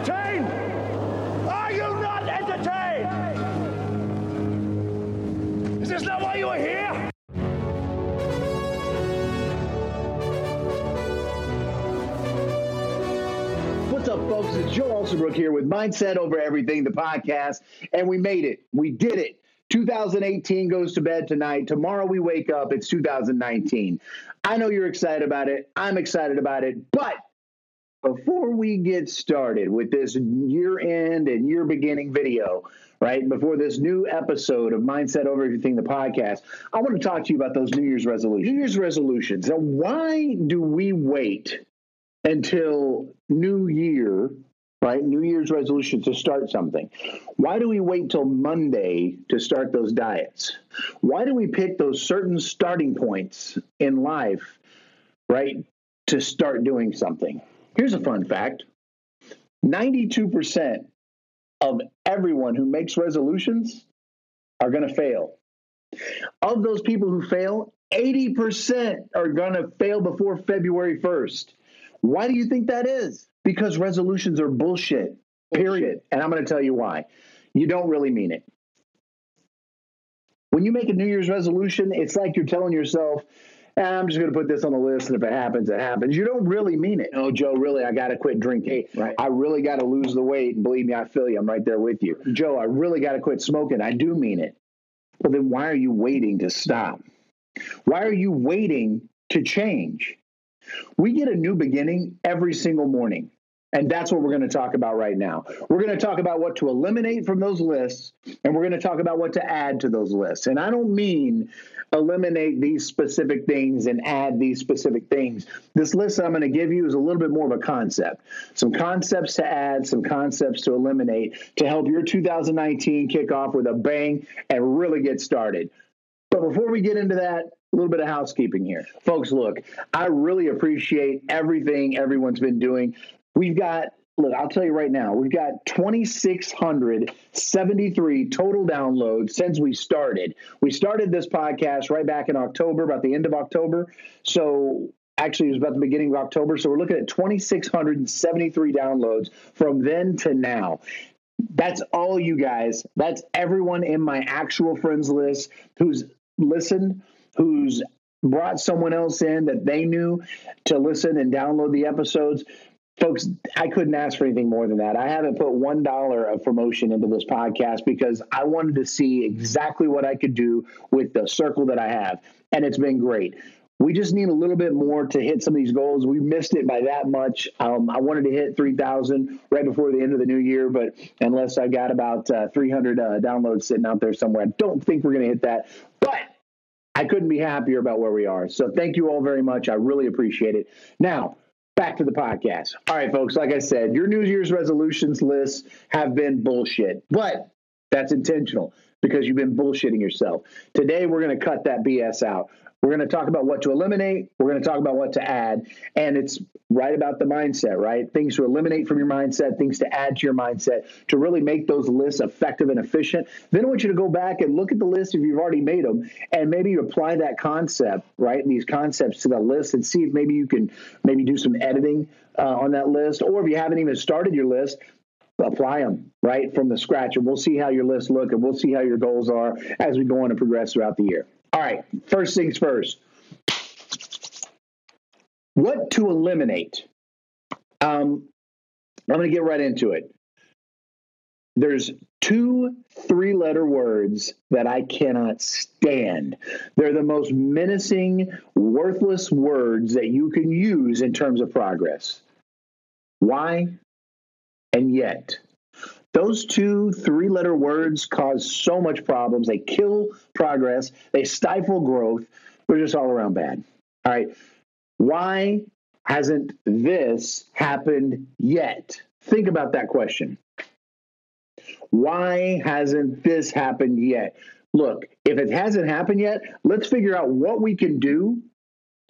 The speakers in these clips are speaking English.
entertained? Are you not entertained? Is this not why you are here? What's up, folks? It's Joe Alsobrook here with Mindset Over Everything, the podcast, and we made it. We did it. 2018 goes to bed tonight. Tomorrow we wake up. It's 2019. I know you're excited about it. I'm excited about it. But before we get started with this year end and year beginning video, right, before this new episode of Mindset Over Everything, the podcast, I want to talk to you about those New Year's resolutions. New Year's resolutions. Now, why do we wait until New Year, right? New Year's resolution to start something. Why do we wait till Monday to start those diets? Why do we pick those certain starting points in life, right, to start doing something? Here's a fun fact 92% of everyone who makes resolutions are going to fail. Of those people who fail, 80% are going to fail before February 1st. Why do you think that is? Because resolutions are bullshit, period. And I'm going to tell you why. You don't really mean it. When you make a New Year's resolution, it's like you're telling yourself, "Eh, Eh, I'm just going to put this on the list, and if it happens, it happens. You don't really mean it. Oh, Joe, really, I got to quit drinking. Right. I really got to lose the weight. And believe me, I feel you. I'm right there with you. Joe, I really got to quit smoking. I do mean it. Well, then why are you waiting to stop? Why are you waiting to change? We get a new beginning every single morning. And that's what we're going to talk about right now. We're going to talk about what to eliminate from those lists, and we're going to talk about what to add to those lists. And I don't mean eliminate these specific things and add these specific things. This list I'm going to give you is a little bit more of a concept. Some concepts to add, some concepts to eliminate to help your 2019 kick off with a bang and really get started. But before we get into that, a little bit of housekeeping here. Folks, look, I really appreciate everything everyone's been doing. We've got, look, I'll tell you right now, we've got 2,673 total downloads since we started. We started this podcast right back in October, about the end of October. So actually, it was about the beginning of October. So we're looking at 2,673 downloads from then to now. That's all you guys. That's everyone in my actual friends list who's listened, who's brought someone else in that they knew to listen and download the episodes. Folks, I couldn't ask for anything more than that. I haven't put one dollar of promotion into this podcast because I wanted to see exactly what I could do with the circle that I have. And it's been great. We just need a little bit more to hit some of these goals. We missed it by that much. Um, I wanted to hit 3,000 right before the end of the new year, but unless I got about uh, 300 uh, downloads sitting out there somewhere, I don't think we're going to hit that. But I couldn't be happier about where we are. So thank you all very much. I really appreciate it. Now, back to the podcast. All right, folks, like I said, your New Year's resolutions lists have been bullshit, but that's intentional because you've been bullshitting yourself. Today, we're going to cut that BS out. We're going to talk about what to eliminate. We're going to talk about what to add. And it's right about the mindset, right? Things to eliminate from your mindset, things to add to your mindset to really make those lists effective and efficient. Then I want you to go back and look at the list if you've already made them and maybe you apply that concept, right? These concepts to the list and see if maybe you can maybe do some editing uh, on that list. Or if you haven't even started your list, apply them right from the scratch and we'll see how your list look and we'll see how your goals are as we go on and progress throughout the year all right first things first. What to eliminate? Um, i'm going to get right into it. There's two three letter words that i cannot stand. They're the most menacing worthless words that you can use in terms of progress. Why? And yet. Those two three letter words cause so much problems. They kill progress, they stifle growth. They're just all around bad. All right. Why hasn't this happened yet? Think about that question. Why hasn't this happened yet? Look, if it hasn't happened yet, let's figure out what we can do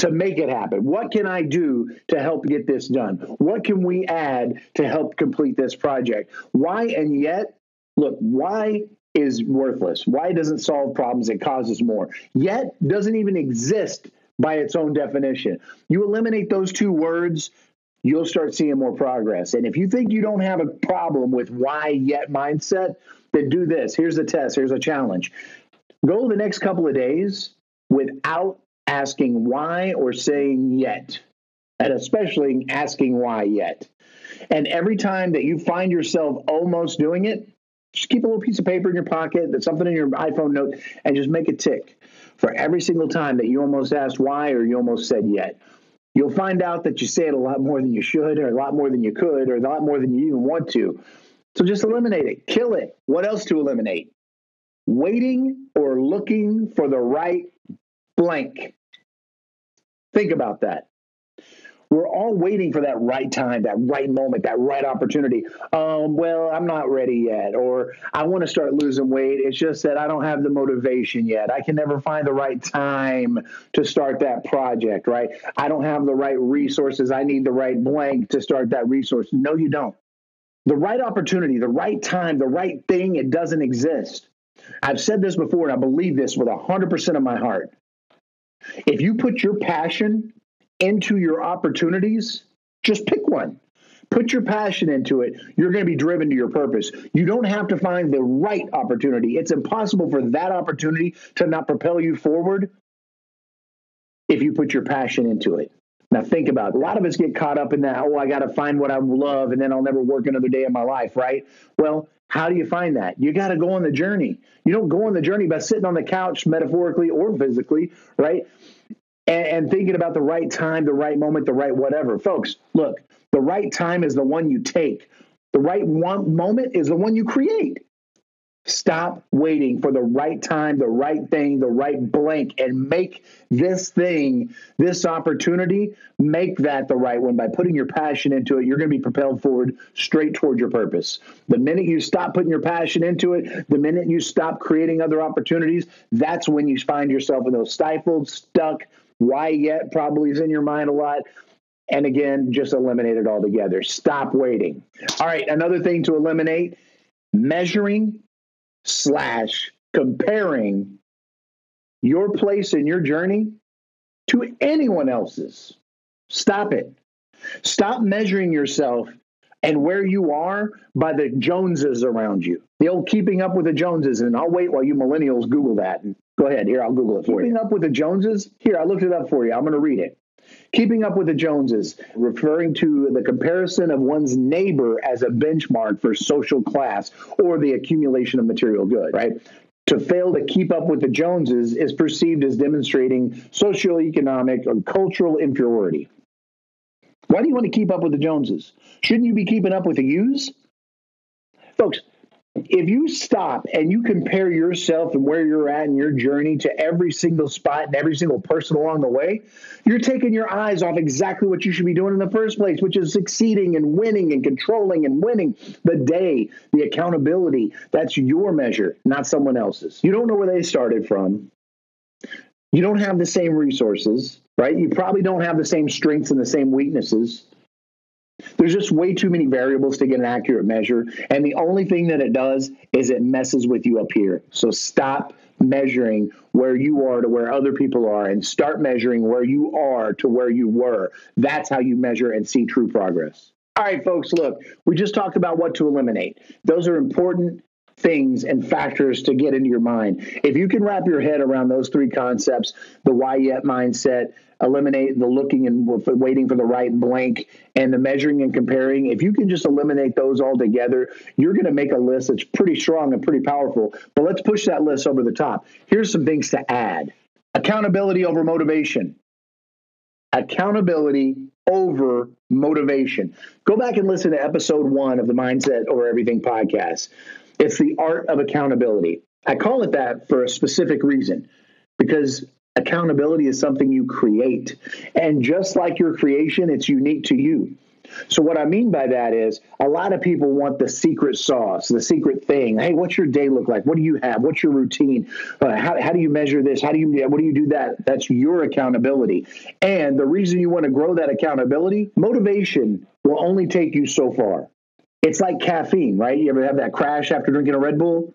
to make it happen? What can I do to help get this done? What can we add to help complete this project? Why and yet, look, why is worthless? Why doesn't solve problems? It causes more. Yet doesn't even exist by its own definition. You eliminate those two words, you'll start seeing more progress. And if you think you don't have a problem with why yet mindset, then do this. Here's a test, here's a challenge. Go the next couple of days without asking why or saying yet, and especially asking why yet. And every time that you find yourself almost doing it, just keep a little piece of paper in your pocket, that's something in your iPhone note, and just make a tick for every single time that you almost asked why or you almost said yet. You'll find out that you say it a lot more than you should, or a lot more than you could, or a lot more than you even want to. So just eliminate it, kill it. What else to eliminate? Waiting or looking for the right blank. Think about that. We're all waiting for that right time, that right moment, that right opportunity. Um, well, I'm not ready yet, or I want to start losing weight. It's just that I don't have the motivation yet. I can never find the right time to start that project, right? I don't have the right resources. I need the right blank to start that resource. No, you don't. The right opportunity, the right time, the right thing, it doesn't exist. I've said this before, and I believe this with 100% of my heart. If you put your passion into your opportunities, just pick one. Put your passion into it. You're going to be driven to your purpose. You don't have to find the right opportunity. It's impossible for that opportunity to not propel you forward if you put your passion into it. Now, think about it. A lot of us get caught up in that, oh, I got to find what I love and then I'll never work another day in my life, right? Well, how do you find that? You got to go on the journey. You don't go on the journey by sitting on the couch, metaphorically or physically, right? and, and thinking about the right time, the right moment, the right whatever. Folks, look, the right time is the one you take. The right one moment is the one you create. Stop waiting for the right time, the right thing, the right blank, and make this thing, this opportunity, make that the right one by putting your passion into it. You're going to be propelled forward straight toward your purpose. The minute you stop putting your passion into it, the minute you stop creating other opportunities, that's when you find yourself in those stifled, stuck, why yet probably is in your mind a lot. And again, just eliminate it altogether. Stop waiting. All right, another thing to eliminate measuring slash comparing your place in your journey to anyone else's. Stop it. Stop measuring yourself and where you are by the Joneses around you. The old keeping up with the Joneses. And I'll wait while you millennials Google that. And go ahead. Here, I'll Google it for Keeping you. Keeping up with the Joneses? Here, I looked it up for you. I'm going to read it. Keeping up with the Joneses, referring to the comparison of one's neighbor as a benchmark for social class or the accumulation of material goods, right? To fail to keep up with the Joneses is perceived as demonstrating socioeconomic or cultural inferiority. Why do you want to keep up with the Joneses? Shouldn't you be keeping up with the U's? Folks, if you stop and you compare yourself and where you're at in your journey to every single spot and every single person along the way, you're taking your eyes off exactly what you should be doing in the first place, which is succeeding and winning and controlling and winning the day, the accountability. That's your measure, not someone else's. You don't know where they started from. You don't have the same resources, right? You probably don't have the same strengths and the same weaknesses. There's just way too many variables to get an accurate measure. And the only thing that it does is it messes with you up here. So stop measuring where you are to where other people are and start measuring where you are to where you were. That's how you measure and see true progress. All right, folks, look, we just talked about what to eliminate. Those are important things and factors to get into your mind. If you can wrap your head around those three concepts the why yet mindset, eliminate the looking and waiting for the right blank, and the measuring and comparing, if you can just eliminate those all together, you're going to make a list that's pretty strong and pretty powerful. But let's push that list over the top. Here's some things to add accountability over motivation. Accountability over motivation. Go back and listen to episode one of the Mindset Over Everything podcast. It's the art of accountability. I call it that for a specific reason because accountability is something you create. And just like your creation, it's unique to you. So, what I mean by that is a lot of people want the secret sauce, the secret thing. Hey, what's your day look like? What do you have? What's your routine? Uh, how, how do you measure this? How do you, what do you do that? That's your accountability. And the reason you want to grow that accountability, motivation will only take you so far. It's like caffeine, right? You ever have that crash after drinking a Red Bull?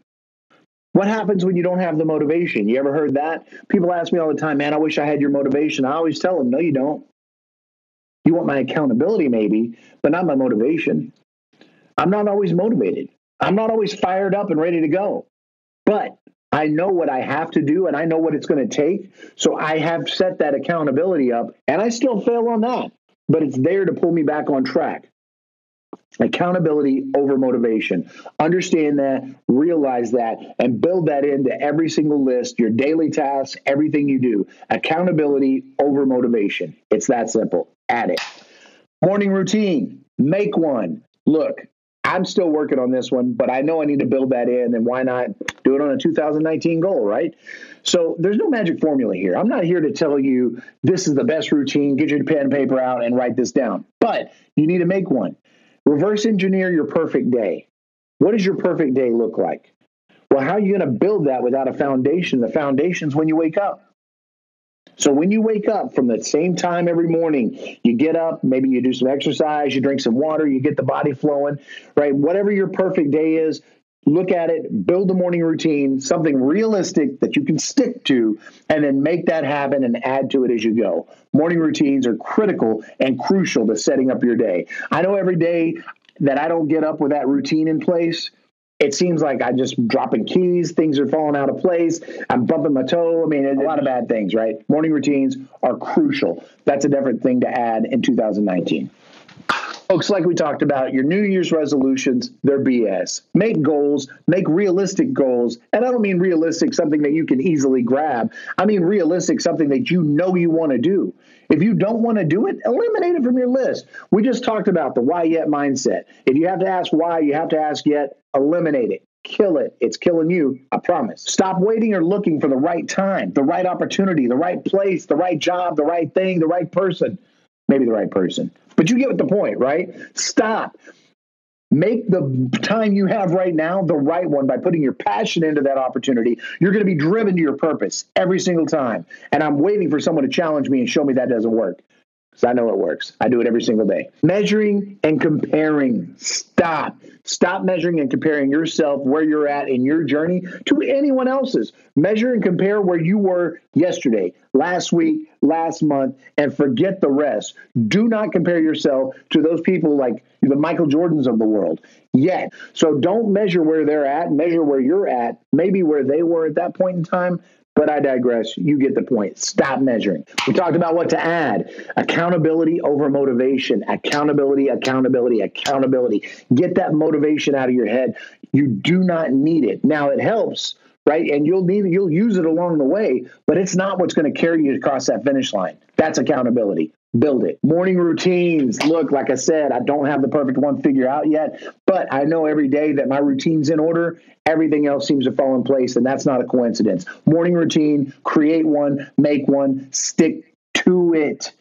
What happens when you don't have the motivation? You ever heard that? People ask me all the time, man, I wish I had your motivation. I always tell them, no, you don't. You want my accountability, maybe, but not my motivation. I'm not always motivated. I'm not always fired up and ready to go. But I know what I have to do and I know what it's going to take. So I have set that accountability up and I still fail on that, but it's there to pull me back on track. Accountability over motivation. Understand that, realize that, and build that into every single list, your daily tasks, everything you do. Accountability over motivation. It's that simple. Add it. Morning routine. Make one. Look, I'm still working on this one, but I know I need to build that in, and why not do it on a 2019 goal, right? So there's no magic formula here. I'm not here to tell you this is the best routine, get your pen and paper out and write this down, but you need to make one. Reverse engineer your perfect day. What does your perfect day look like? Well, how are you going to build that without a foundation? The foundation's when you wake up. So when you wake up from the same time every morning, you get up, maybe you do some exercise, you drink some water, you get the body flowing, right? Whatever your perfect day is, look at it, build a morning routine, something realistic that you can stick to, and then make that happen and add to it as you go. Morning routines are critical and crucial to setting up your day. I know every day that I don't get up with that routine in place, it seems like I'm just dropping keys, things are falling out of place, I'm bumping my toe. I mean, a lot of bad things, right? Morning routines are crucial. That's a different thing to add in 2019. Folks, like we talked about, your New Year's resolutions, they're BS. Make goals, make realistic goals. And I don't mean realistic, something that you can easily grab. I mean realistic, something that you know you want to do. If you don't want to do it, eliminate it from your list. We just talked about the why yet mindset. If you have to ask why, you have to ask yet, eliminate it. Kill it. It's killing you. I promise. Stop waiting or looking for the right time, the right opportunity, the right place, the right job, the right thing, the right person. Maybe the right person. But you get the point, right? Stop. Make the time you have right now the right one by putting your passion into that opportunity. You're going to be driven to your purpose every single time. And I'm waiting for someone to challenge me and show me that doesn't work because I know it works. I do it every single day. Measuring and comparing. Stop. Stop measuring and comparing yourself where you're at in your journey to anyone else's. Measure and compare where you were yesterday, last week, last month, and forget the rest. Do not compare yourself to those people like the Michael Jordans of the world yet. So don't measure where they're at, measure where you're at, maybe where they were at that point in time, but I digress. You get the point. Stop measuring. We talked about what to add accountability over motivation. Accountability, accountability, accountability. Get that motivation out of your head. You do not need it. Now, it helps, right? And you'll need you'll use it along the way, but it's not what's going to carry you across that finish line. That's accountability build it. Morning routines. Look, like I said, I don't have the perfect one figured out yet, but I know every day that my routine's in order, everything else seems to fall in place, and that's not a coincidence. Morning routine, create one, make one, stick to it.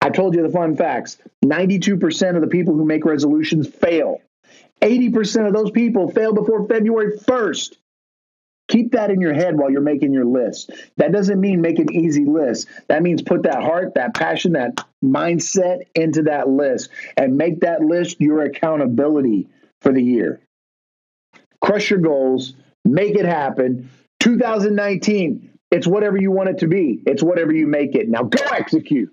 I told you the fun facts 92% of the people who make resolutions fail. 80% of those people fail before February 1st. Keep that in your head while you're making your list. That doesn't mean make an easy list. That means put that heart, that passion, that mindset into that list and make that list your accountability for the year. Crush your goals, make it happen. 2019, it's whatever you want it to be, it's whatever you make it. Now go execute.